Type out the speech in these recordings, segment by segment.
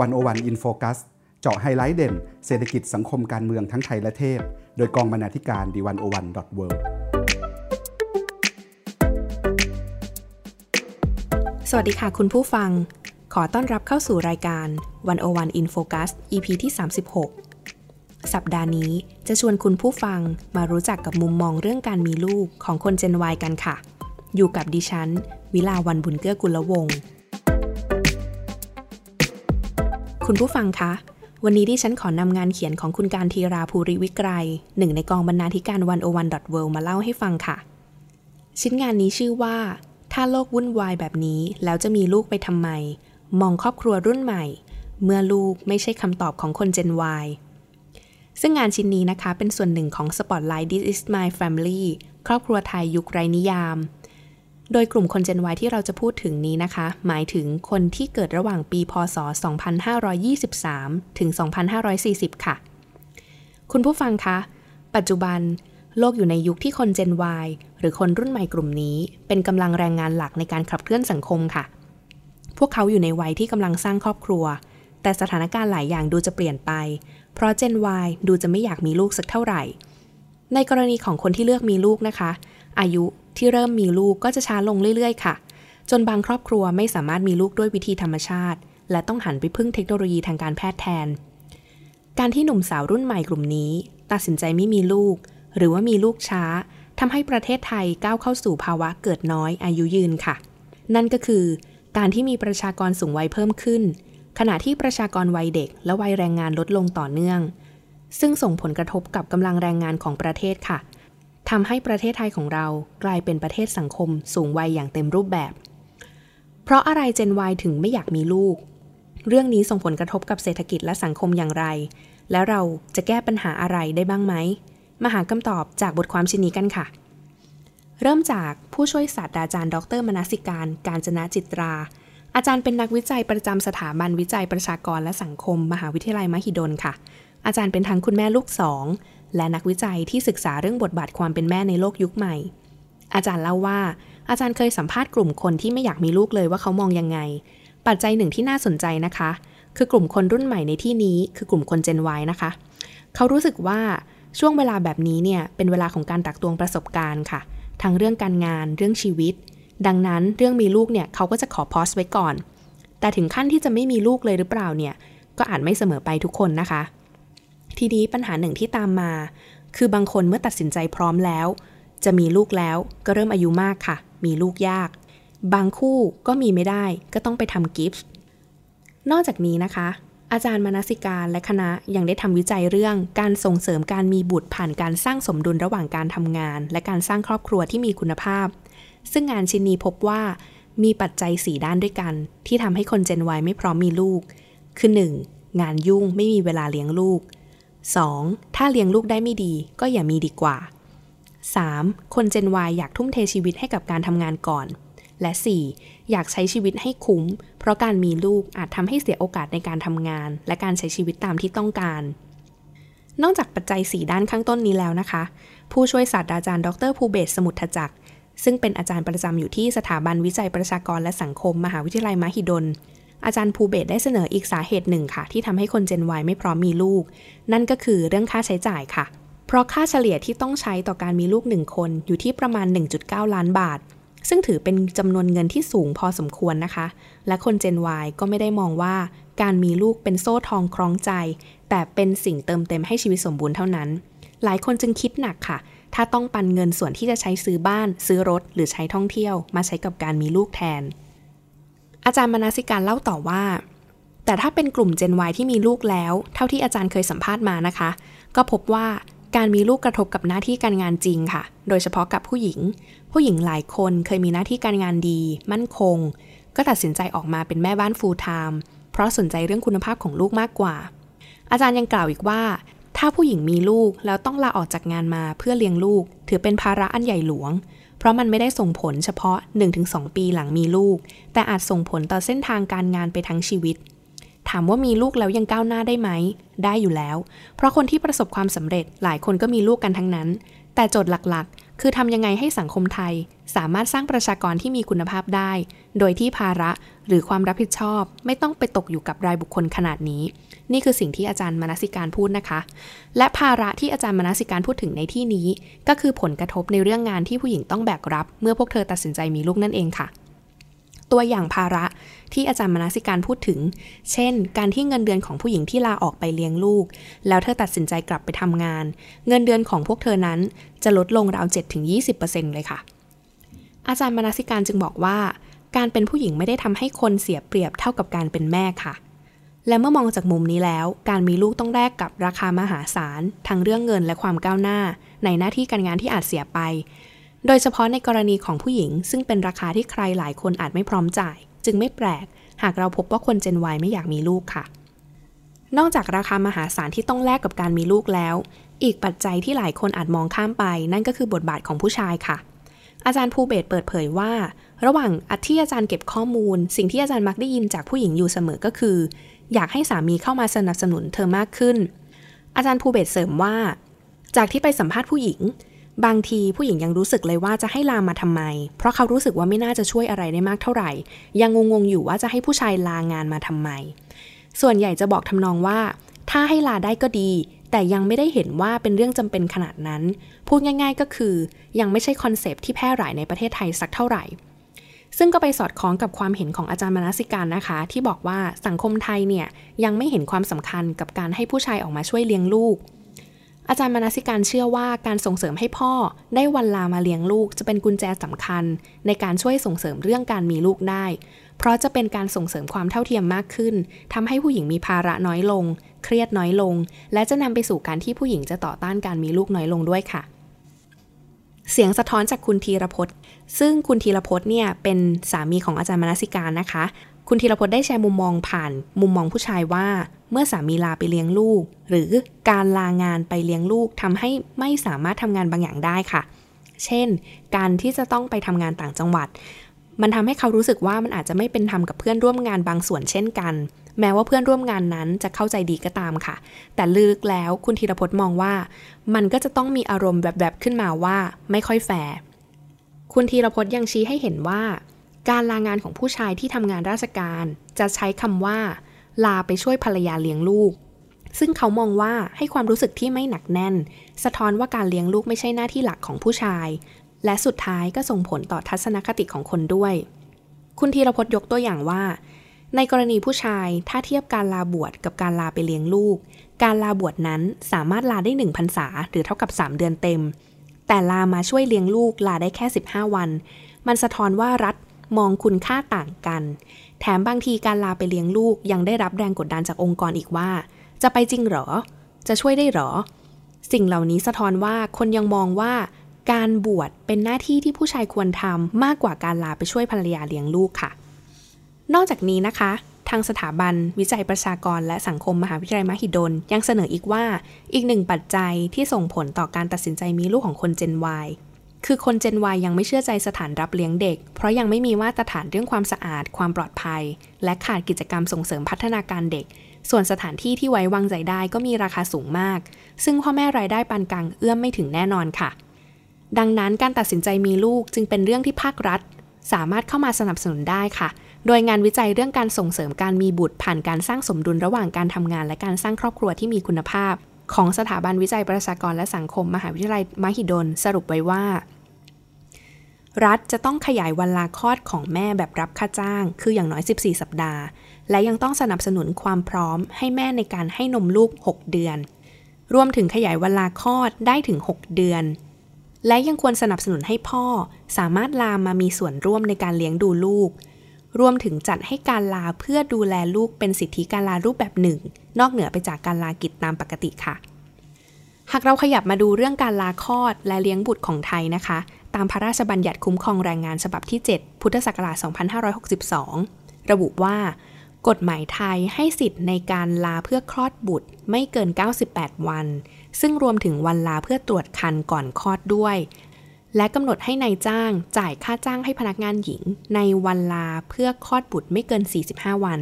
101 In Focus เจาะไฮไลท์เด่น เศรษฐกิจสังคมการเมืองทั้งไทยและเทศโดยกองบรรณาธิการ The101.world สวัสดีค่ะคุณผู้ฟัง ขอต้อนรับเข้าสู่รายการวันโอวันอินโฟคัส EP ที่ 36 สัปดาห์นี้จะชวนคุณผู้ฟังมารู้จักกับมุมมองเรื่องการมีลูกของคน Gen Y กันค่ะ อยู่กับดิฉัน วิลาวันบุญเกื้อกุลวงศ์ คุณผู้ฟังคะ วันนี้ที่ฉันขอนำงานเขียนของคุณการทีราภูริวิกรยหนึ่งในกองบรรณาธิการวันโอวันดอทเวมาเล่าให้ฟังค่ะ ชิ้นงานนี้ชื่อว่า ถ้าโลกวุ่นวายแบบนี้ แล้วจะมีลูกไปทำไม มองครอบครัวรุ่นใหม่ เมื่อลูกไม่ใช่คำตอบของคนเจน Y ซึ่งงานชิ้นนี้นะคะเป็นส่วนหนึ่งของ Spotlight This is my family ครอบครัวไทยยุคไรนิยาม โดยกลุ่มคนเจน Y ที่เราจะพูดถึงนี้นะคะ หมายถึงคนที่เกิดระหว่างปี พศ 2523 ถึง 2540 ค่ะ คุณผู้ฟังคะ ปัจจุบันโลกอยู่ในยุคที่คนเจน Y หรือคนรุ่นใหม่กลุ่มนี้ เป็นกำลังแรงงานหลักในการขับเคลื่อนสังคมค่ะ พวกเขาอยู่ในวัยที่กำลังสร้างครอบครัว แต่สถานการณ์หลายอย่างดูจะเปลี่ยนไป เพราะเจน Y ดูจะไม่อยากมีลูกสักเท่าไหร่ ในกรณีของคนที่เลือกมีลูกนะคะ อายุ ที่เริ่มมีลูกก็จะช้าลงเรื่อยๆ ค่ะ จนบางครอบครัวไม่สามารถมีลูกด้วยวิธีธรรมชาติ และต้องหันไปพึ่งเทคโนโลยีทางการแพทย์แทน การที่หนุ่มสาวรุ่นใหม่กลุ่มนี้ ตัดสินใจไม่มีลูก หรือว่ามีลูกช้าทำให้ประเทศไทยก้าวเข้าสู่ภาวะเกิดน้อยอายุยืนค่ะ นั่นก็คือ การที่มีประชากรสูงวัยเพิ่มขึ้น ขณะที่ประชากรวัยเด็ก และวัยแรงงานลดลงต่อเนื่อง ซึ่งส่งผลกระทบกับกำลังแรงงานของประเทศค่ะ ทำให้ประเทศไทยของเรากลายเป็นประเทศสังคมสูงวัยอย่างเต็มรูปแบบ เพราะอะไรเจน Y ถึงไม่อยากมีลูก เรื่องนี้ส่งผลกระทบกับเศรษฐกิจและสังคมอย่างไร แล้วเราจะแก้ปัญหาอะไรได้บ้างไหม มาหาคำตอบจากบทความชิ้นนี้กันค่ะ เริ่มจากผู้ช่วยศาสตราจารย์ดรมนสิการ การจนะจิตรา อาจารย์เป็นนักวิจัยประจำสถาบันวิจัยประชากรและสังคม มหาวิทยาลัยมหิดลค่ะ อาจารย์เป็นทั้งคุณแม่ลูกสอง และนักวิจัยที่ศึกษาเรื่องบทบาทความเป็นแม่ในโลกยุคใหม่ อาจารย์เล่าว่า อาจารย์เคยสัมภาษณ์กลุ่มคนที่ไม่อยากมีลูกเลยว่าเขามองยังไง ปัจจัยหนึ่งที่น่าสนใจนะคะ คือกลุ่มคนรุ่นใหม่ในที่นี้ คือกลุ่มคน Gen Y นะคะ เขารู้สึกว่าช่วงเวลาแบบนี้เนี่ยเป็นเวลาของการตักตวงประสบการณ์ค่ะ ทั้งเรื่องการงานเรื่องชีวิต ดังนั้นเรื่องมีลูกเนี่ยเขาก็จะขอพอสไว้ก่อน แต่ถึงขั้นที่จะไม่มีลูกเลยหรือเปล่าเนี่ยก็อาจไม่เสมอไปทุกคนนะคะ ทีนี้ปัญหาหนึ่งที่ตามมา คือบางคนเมื่อตัดสินใจพร้อมแล้ว จะมีลูกแล้วก็เริ่มอายุมากค่ะ มีลูกยาก บางคู่ก็มีไม่ได้ก็ต้องไปทำกิฟต์นอกจากนี้นะคะ อาจารย์มนสิการและคณะยังได้ทำวิจัยเรื่องการส่งเสริมการมีบุตรผ่านการสร้างสมดุลระหว่างการทำงาน และการสร้างครอบครัวที่มีคุณภาพ ซึ่งงานชิ้นนี้พบว่ามีปัจจัย 4 ด้านด้วยกัน ที่ทำให้คนเจนวไม่พร้อมมีลูก คือ 1. งานยุ่งไม่มีเวลาเลี้ยงลูก 2. ถ้าเลี้ยงลูกได้ไม่ดีก็อย่ามีดีกว่า 3. คนเจน Y อยากทุ่มเทชีวิตให้กับการทำงานก่อน และ 4. อยากใช้ชีวิตให้คุ้ม เพราะการมีลูกอาจทำให้เสียโอกาสในการทำงาน และการใช้ชีวิตตามที่ต้องการ นอกจากปัจจัย 4 ด้านข้างต้นนี้แล้วนะคะ ผู้ช่วยศาสตราจารย์ดรภูเบศสมุทธจักรซึ่งเป็นอาจารย์ประจำอยู่ที่สถาบันวิจัยประชากรและสังคม มหาวิทยาลัยมหิดล อาจารย์ภูเบศได้เสนออีกสาเหตุหนึ่งค่ะ ที่ทำให้คนเจน Y ไม่พร้อมมีลูก นั่นก็คือเรื่องค่าใช้จ่ายค่ะ เพราะค่าเฉลี่ยที่ต้องใช้ต่อการมีลูกหนึ่งคนอยู่ที่ประมาณ 1.9 ล้านบาท ซึ่งถือเป็นจำนวนเงินที่สูงพอสมควรนะคะ และคนเจน Y ก็ไม่ได้มองว่า การมีลูกเป็นโซ่ทองคล้องใจ แต่เป็นสิ่งเติมเต็มให้ชีวิตสมบูรณ์เท่านั้น หลายคนจึงคิดหนักค่ะถ้าต้องปันเงินส่วนที่จะใช้ซื้อบ้าน ซื้อรถ หรือใช้ท่องเที่ยว มาใช้กับการมีลูกแทน อาจารย์มนาสิการเล่าต่อว่า แต่ถ้าเป็นกลุ่ม Gen Y ที่มีลูกแล้ว เท่าที่อาจารย์เคยสัมภาษณ์มานะคะ ก็พบว่าการมีลูกกระทบกับหน้าที่การงานจริงค่ะ โดยเฉพาะกับผู้หญิง ผู้หญิงหลายคนเคยมีหน้าที่การงานดี มั่นคง ก็ตัดสินใจออกมาเป็นแม่บ้านฟูลไทม์เพราะสนใจเรื่องคุณภาพของลูกมากกว่า อาจารย์ยังกล่าวอีกว่า ถ้าผู้หญิงมีลูกแล้วต้องลาออกจากงานมาเพื่อเลี้ยงลูก ถือเป็นภาระอันใหญ่หลวง เพราะมันไม่ได้ส่งผลเฉพาะ 1-2 ปีหลังมีลูก แต่อาจส่งผลต่อเส้นทางการงานไปทั้งชีวิต ถามว่ามีลูกแล้วยังก้าวหน้าได้ไหม ได้อยู่แล้ว เพราะคนที่ประสบความสำเร็จหลายคนก็มีลูกกันทั้งนั้น แต่โจทย์หลักๆ คือทำยังไงให้สังคมไทย สามารถสร้างประชากรที่มีคุณภาพได้ โดยที่ภาระหรือความรับผิดชอบ ไม่ต้องไปตกอยู่กับรายบุคคลขนาดนี้ นี่คือสิ่งที่อาจารย์มนสิการพูดนะคะ และภาระที่อาจารย์มนสิการพูดถึงในที่นี้ ก็คือผลกระทบในเรื่องงานที่ผู้หญิงต้องแบกรับ เมื่อพวกเธอตัดสินใจมีลูกนั่นเองค่ะ ตัวอย่างภาระที่อาจารย์มนสิการพูดถึง เช่น การที่เงินเดือนของผู้หญิงที่ลาออกไปเลี้ยงลูก แล้วเธอตัดสินใจกลับไปทำงาน เงินเดือนของพวกเธอนั้นจะลดลงราว 7-20%เลยค่ะ อาจารย์มนสิการจึงบอกว่า การเป็นผู้หญิงไม่ได้ทำให้คนเสียเปรียบเท่ากับการเป็นแม่ค่ะ และเมื่อมองจากมุมนี้แล้ว การมีลูกต้องแลกกับราคามหาศาลทั้งเรื่องเงินและความก้าวหน้า ในหน้าที่การงานที่อาจเสียไป โดยเฉพาะในกรณีของผู้หญิง ซึ่งเป็นราคาที่ใครหลายคนอาจไม่พร้อมจ่าย จึงไม่แปลก หากเราพบว่าคนเจน Y ไม่อยากมีลูกค่ะ นอกจากราคามหาศาลที่ต้องแลกกับการมีลูกแล้ว อีกปัจจัยที่หลายคนอาจมองข้ามไป นั่นก็คือบทบาทของผู้ชายค่ะ อาจารย์ภูเบศเปิดเผยว่า ระหว่างที่อาจารย์เก็บข้อมูล สิ่งที่อาจารย์มักได้ยินจากผู้หญิงอยู่เสมอก็คือ อยากให้สามีเข้ามาสนับสนุนเธอมากขึ้น อาจารย์ภูเบศเสริมว่า จากที่ไปสัมภาษณ์ผู้หญิง บางทีผู้หญิงยังรู้สึกเลยว่าจะให้ลามาทำไม เพราะเขารู้สึกว่าไม่น่าจะช่วยอะไรได้มากเท่าไหร่ ยังงงๆอยู่ว่าจะให้ผู้ชายลางานมาทำไม ส่วนใหญ่จะบอกทำนองว่า ถ้าให้ลาได้ก็ดี แต่ยังไม่ได้เห็นว่าเป็นเรื่องจำเป็นขนาดนั้น พูดง่าย ๆ ก็คือ ยังไม่ใช่คอนเซปที่แพร่หลายในประเทศไทยสักเท่าไหร่ ซึ่งก็ไปสอดคล้องกับความเห็นของอาจารย์มนสิการนะคะ ที่บอกว่าสังคมไทยเนี่ยยังไม่เห็นความสำคัญกับการให้ผู้ชายออกมาช่วยเลี้ยงลูก อาจารย์มนสิการเชื่อว่าการส่งเสริมให้พ่อได้วันลามาเลี้ยงลูกจะเป็นกุญแจสำคัญ ในการช่วยส่งเสริมเรื่องการมีลูกได้ เพราะจะเป็นการส่งเสริมความเท่าเทียมมากขึ้นทำให้ผู้หญิงมีภาระน้อยลง เครียดน้อยลง และจะนำไปสู่การที่ผู้หญิงจะต่อต้านการมีลูกน้อยลงด้วยค่ะ เสียงสะท้อนจากคุณธีรพจน์ ซึ่งคุณธีรพจน์เนี่ยเป็นสามีของอาจารย์มนสิการนะคะ คุณธีรพจน์ได้แชร์มุมมองผ่าน มุมมองผู้ชายว่า เมื่อสามีลาไปเลี้ยงลูก หรือการลางานไปเลี้ยงลูกทำให้ไม่สามารถทำงานบางอย่างได้ค่ะ เช่น การที่จะต้องไปทำงานต่างจังหวัด มันทำให้เขารู้สึกว่ามันอาจจะไม่เป็นธรรมกับเพื่อนร่วมงานบางส่วนเช่นกัน แม้ว่าเพื่อนร่วมงานนั้นจะเข้าใจดีก็ตามค่ะ แต่ลึกแล้วคุณธีรพจน์มองว่า มันก็จะต้องมีอารมณ์แบบๆขึ้นมาว่าไม่ค่อยแฟร์คุณธีรพจน์ยังชี้ให้เห็นว่า การลางานของผู้ชายที่ทำงานราชการ จะใช้คำว่า ลาไปช่วยภรรยาเลี้ยงลูก ซึ่งเขามองว่าให้ความรู้สึกที่ไม่หนักแน่น สะท้อนว่าการเลี้ยงลูกไม่ใช่หน้าที่หลักของผู้ชาย และสุดท้ายก็ส่งผลต่อทัศนคติของคนด้วย คุณธีรพจน์ยกตัวอย่างว่า ในกรณีผู้ชายถ้าเทียบการลาบวชกับการลาไปเลี้ยงลูก การลาบวชนั้นสามารถลาได้1พรรษาหรือเท่ากับ 3 เดือนเต็ม แต่ลามาช่วยเลี้ยงลูกลาได้แค่ 15 วัน มันสะท้อนว่ารัฐมองคุณค่าต่างกัน แถมบางทีการลาไปเลี้ยงลูกยังได้รับแรงกดดันจากองค์กรอีกว่า จะไปจริงเหรอ จะช่วยได้เหรอ สิ่งเหล่านี้สะท้อนว่าคนยังมองว่าการบวชเป็นหน้าที่ที่ผู้ชายควรทำมากกว่าการลาไปช่วยภรรยาเลี้ยงลูกค่ะ นอกจากนี้นะคะ ทางสถาบันวิจัยประชากรและสังคมมหาวิทยาลัยมหิดล ยังเสนออีกว่าอีกหนึ่งปัจจัยที่ส่งผลต่อการตัดสินใจมีลูกของคนเจน Y คือคนเจน Y ยังไม่เชื่อใจสถานรับเลี้ยงเด็ก เพราะยังไม่มีมาตรฐานเรื่องความสะอาด ความปลอดภัย และขาดกิจกรรมส่งเสริมพัฒนาการเด็ก ส่วนสถานที่ที่ไว้วางใจได้ก็มีราคาสูงมาก ซึ่งพ่อแม่รายได้ปานกลางเอื้อมไม่ถึงแน่นอนค่ะ ดังนั้นการตัดสินใจมีลูกจึงเป็นเรื่องที่ภาครัฐ สามารถเข้ามาสนับสนุนได้ค่ะ โดยงานวิจัยเรื่องการส่งเสริมการมีบุตรผ่านการสร้างสมดุลระหว่างการทำงาน และการสร้างครอบครัวที่มีคุณภาพ ของสถาบันวิจัยประชากรและสังคม มหาวิทยาลัยมหิดลสรุปไว้ว่า รัฐจะต้องขยายวันลาคลอดของแม่แบบรับค่าจ้าง คืออย่างน้อย 14 สัปดาห์ และยังต้องสนับสนุนความพร้อม ให้แม่ในการให้นมลูก 6 เดือน รวมถึงขยายวันลาคลอดได้ถึง 6 เดือน และยังควรสนับสนุนให้พ่อ สามารถลามามีส่วนร่วมในการเลี้ยงดูลูก รวมถึงจัดให้การลาเพื่อดูแลลูกเป็นสิทธิการลารูปแบบหนึ่ง นอกเหนือไปจากการลากิจตามปกติค่ะ หากเราขยับมาดูเรื่องการลาคลอดและเลี้ยงบุตรของไทยนะคะ ตามพระราชบัญญัติคุ้มครองแรงงานฉบับที่ 7 พุทธศักราช 2562 ระบุว่า กฎหมายไทยให้สิทธิ์ในการลาเพื่อคลอดบุตรไม่เกิน 98 วัน ซึ่งรวมถึงวันลาเพื่อตรวจคันก่อนคลอดด้วย และกำหนดให้ในายจ้างจ่ายค่าจ้างให้พนักงานหญิง ในวันลาเพื่อคลอดบุตรไม่เกิน 45 วัน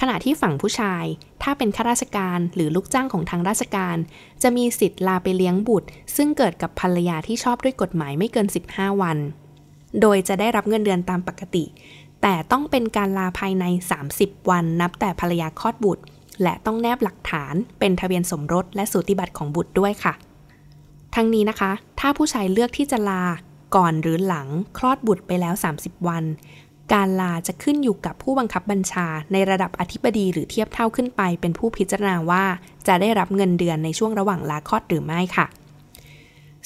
ขณะที่ฝั่งผู้ชาย ถ้าเป็นข้าราชการหรือลูกจ้างของทางราชการ จะมีสิทธิ์ลาไปเลี้ยงบุตร ซึ่งเกิดกับภรรยาที่ชอบด้วยกฎหมายไม่เกิน 15 วัน โดยจะได้รับเงินเดือนตามปกติ แต่ต้องเป็นการลาภายใน 30 วัน นับแต่ภรรยาคลอดบุตร และต้องแนบหลักฐาน เป็นทะเบียนสมรสและสูติบัตรของบุตรด้วยค่ะ ทั้งนี้นะคะ ถ้าผู้ชายเลือกที่จะลาก่อนหรือหลังคลอดบุตรไปแล้ว 30 วัน การลาจะขึ้นอยู่กับผู้บังคับบัญชา ในระดับอธิบดีหรือเทียบเท่าขึ้นไป เป็นผู้พิจารณาว่าจะได้รับเงินเดือนในช่วงระหว่างลาคลอดหรือไม่ค่ะ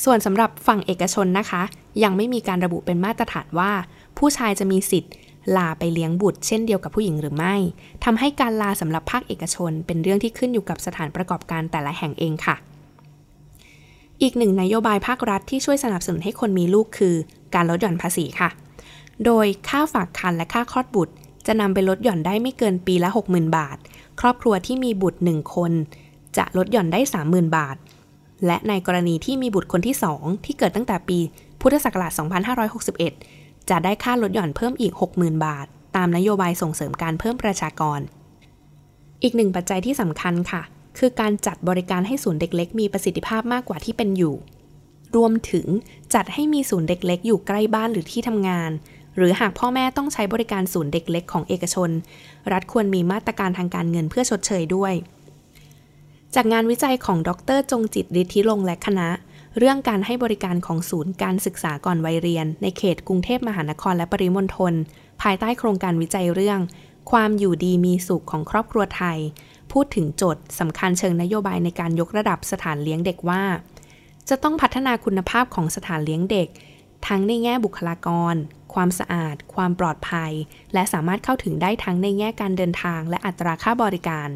ส่วนสำหรับฝั่งเอกชนนะคะ ยังไม่มีการระบุเป็นมาตรฐานว่า ผู้ชายจะมีสิทธิ์ลาไปเลี้ยงบุตรเช่นเดียวกับผู้หญิงหรือไม่ทำให้การลาสำหรับภาคเอกชน เป็นเรื่องที่ขึ้นอยู่กับสถานประกอบการแต่ละแห่งเองค่ะ อีกหนึ่งนโยบายภาครัฐที่ช่วยสนับสนุนให้คนมีลูกคือ การลดหย่อนภาษีค่ะ โดยค่าฝากคันและค่าคลอดบุตร จะนำไปลดหย่อนได้ไม่เกินปีละ 60,000 บาท ครอบครัวที่มีบุตร 1 คน จะลดหย่อนได้ 30,000 บาท และในกรณีที่มีบุตรคนที่ 2 ที่เกิดตั้งแต่ปี พุทธศักราช 2561 จะได้ค่าลดหย่อนเพิ่มอีก 60,000 บาท ตามนโยบายส่งเสริมการเพิ่มประชากร อีกหนึ่งปัจจัยที่สำคัญค่ะ คือการจัดบริการให้ศูนย์เด็กเล็กมีประสิทธิภาพมากกว่าที่เป็นอยู่ รวมถึงจัดให้มีศูนย์เด็กเล็กอยู่ใกล้บ้านหรือที่ทำงาน หรือหากพ่อแม่ต้องใช้บริการศูนย์เด็กเล็กของเอกชน รัฐควรมีมาตรการทางการเงินเพื่อชดเชยด้วย จากงานวิจัยของดร จงจิตฤทธิลงและคณะ เรื่องการให้บริการของศูนย์การศึกษาก่อนวัยเรียน ในเขตกรุงเทพมหานครและปริมณฑลภายใต้โครงการวิจัยเรื่อง ความอยู่ดีมีสุขของครอบครัวไทย พูดถึงโจทย์สำคัญเชิงนโยบายในการยกระดับสถานเลี้ยงเด็กว่า จะต้องพัฒนาคุณภาพของสถานเลี้ยงเด็ก ทั้งในแง่บุคลากร ความสะอาด ความปลอดภัย และสามารถเข้าถึงได้ทั้งในแง่การเดินทางและอัตราค่าบริการ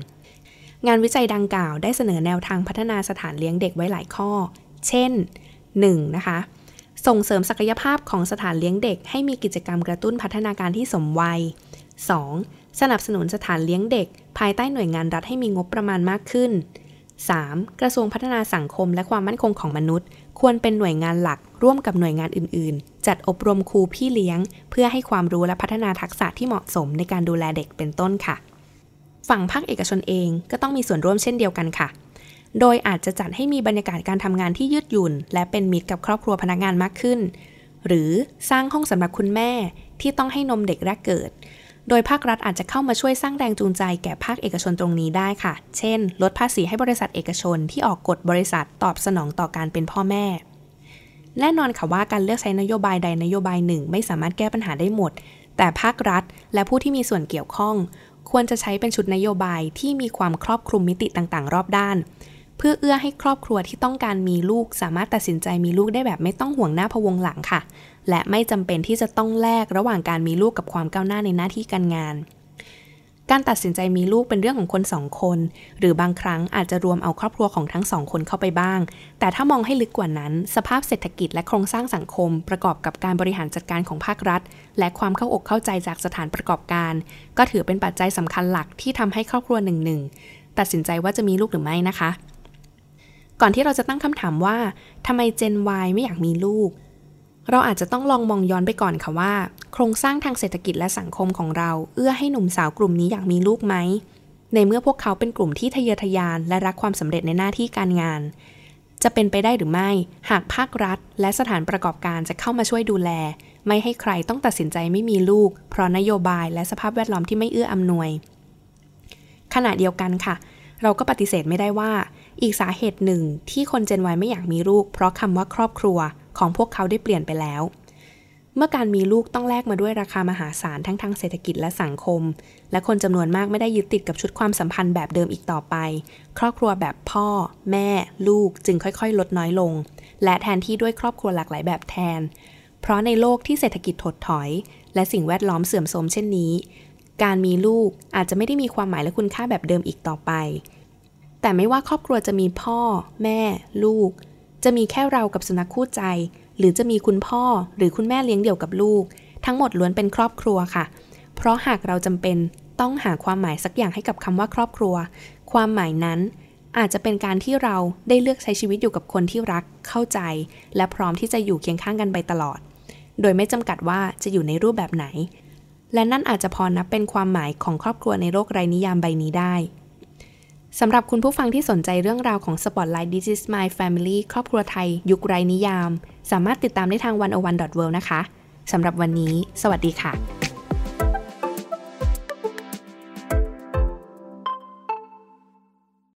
งานวิจัยดังกล่าวได้เสนอแนวทางพัฒนาสถานเลี้ยงเด็กไว้หลายข้อ เช่น 1. นะคะส่งเสริมศักยภาพของสถานเลี้ยงเด็ก ให้มีกิจกรรมกระตุ้นพัฒนาการที่สมวัย 2. สนับสนุนสถานเลี้ยงเด็ก ภายใต้หน่วยงานรัฐให้มีงบประมาณมากขึ้น 3. กระทรวงพัฒนาสังคมและความมั่นคงของมนุษย์ ควรเป็นหน่วยงานหลักร่วมกับหน่วยงานอื่น ๆ จัดอบรมครูพี่เลี้ยง เพื่อให้ความรู้และพัฒนาทักษะที่เหมาะสมในการดูแลเด็กเป็นต้นค่ะ ฝั่งภาคเอกชนเองก็ต้องมีส่วนร่วมเช่นเดียวกันค่ะ โดยอาจจะจัดให้มีบรรยากาศการทำงานที่ยืดหยุ่น และเป็นมิตรกับครอบครัวพนักงานมากขึ้น หรือสร้างห้องสำหรับคุณแม่ที่ต้องให้นมเด็กแรกเกิด โดยภาครัฐอาจจะเข้ามาช่วยสร้างแรงจูงใจแก่ภาคเอกชนตรงนี้ได้ค่ะ เช่น ลดภาษีให้บริษัทเอกชนที่ออกกฎบริษัทตอบสนองต่อการเป็นพ่อแม่ แน่นอนค่ะว่าการเลือกใช้นโยบายใดนโยบายหนึ่ง ไม่สามารถแก้ปัญหาได้หมด แต่ภาครัฐ และผู้ที่มีส่วนเกี่ยวข้อง ควรจะใช้เป็นชุดนโยบายที่มีความครอบคลุมมิติต่างๆ รอบด้าน เพื่อเอื้อให้ครอบครัวที่ต้องการมีลูกสามารถตัดสินใจมีลูกได้แบบไม่ต้องห่วงหน้าพวงหลังค่ะ และไม่จำเป็นที่จะต้องแลกระหว่างการมีลูกกับความก้าวหน้าในหน้าที่การงาน การตัดสินใจมีลูกเป็นเรื่องของคนสองคน หรือบางครั้งอาจจะรวมเอาครอบครัวของทั้งสองคนเข้าไปบ้าง แต่ถ้ามองให้ลึกกว่านั้น สภาพเศรษฐกิจและโครงสร้างสังคม ประกอบกับการบริหารจัดการของภาครัฐ และความเข้าอกเข้าใจจากสถานประกอบการ ก็ถือเป็นปัจจัยสำคัญหลักที่ทำให้ครอบครัวหนึ่งหนึ่งตัดสินใจว่าจะมีลูกหรือไม่นะคะ ก่อนที่เราจะตั้งคำถามว่าทำไมเจน Y ไม่อยากมีลูก เราอาจจะต้องลองมองย้อนไปก่อนค่ะว่า โครงสร้างทางเศรษฐกิจและสังคมของเรา เอื้อให้หนุ่มสาวกลุ่มนี้อยากมีลูกไหม ในเมื่อพวกเขาเป็นกลุ่มที่ทะเยอทะยาน และรักความสำเร็จในหน้าที่การงาน จะเป็นไปได้หรือไม่ หากภาครัฐ และสถานประกอบการจะเข้ามาช่วยดูแล ไม่ให้ใครต้องตัดสินใจไม่มีลูก เพราะนโยบายและสภาพแวดล้อมที่ไม่เอื้ออำนวย ขณะเดียวกันค่ะ เราก็ปฏิเสธไม่ได้ว่า อีกสาเหตุหนึ่งที่คนเจนวายไม่อยากมีลูก เพราะคำว่าครอบครัว ของพวกเขาได้เปลี่ยนไปแล้ว เมื่อการมีลูกต้องแลกมาด้วยราคามหาศาลทั้งทางเศรษฐกิจและสังคม และคนจำนวนมากไม่ได้ยึดติดกับชุดความสัมพันธ์แบบเดิมอีกต่อไป ครอบครัวแบบพ่อ แม่ ลูกจึงค่อยๆ ลดน้อยลง และแทนที่ด้วยครอบครัวหลากหลายแบบแทน เพราะในโลกที่เศรษฐกิจถดถอย และสิ่งแวดล้อมเสื่อมโทรมเช่นนี้ การมีลูกอาจจะไม่ได้มีความหมายและคุณค่าแบบเดิมอีกต่อไปแต่ไม่ว่าครอบครัวจะมีพ่อ แม่ ลูก จะมีแค่เรากับสุนัขคู่ใจ หรือจะมีคุณพ่อหรือคุณแม่เลี้ยงเดี่ยวกับลูก ทั้งหมดล้วนเป็นครอบครัวค่ะ เพราะหากเราจำเป็นต้องหาความหมายสักอย่างให้กับคำว่าครอบครัว ความหมายนั้นอาจจะเป็นการที่เราได้เลือกใช้ชีวิตอยู่กับคนที่รักเข้าใจ และพร้อมที่จะอยู่เคียงข้างกันไปตลอด โดยไม่จำกัดว่าจะอยู่ในรูปแบบไหน และนั่นอาจจะพอนับเป็นความหมายของครอบครัวในโลกไรนิยามใบนี้ได้ สำหรับคุณผู้ฟังที่สนใจเรื่องราวของ Spotlight This is My Family ครอบครัวไทย ยุคไรนิยาม สามารถติดตามได้ทาง 101.world นะคะ สำหรับวันนี้ สวัสดีค่ะ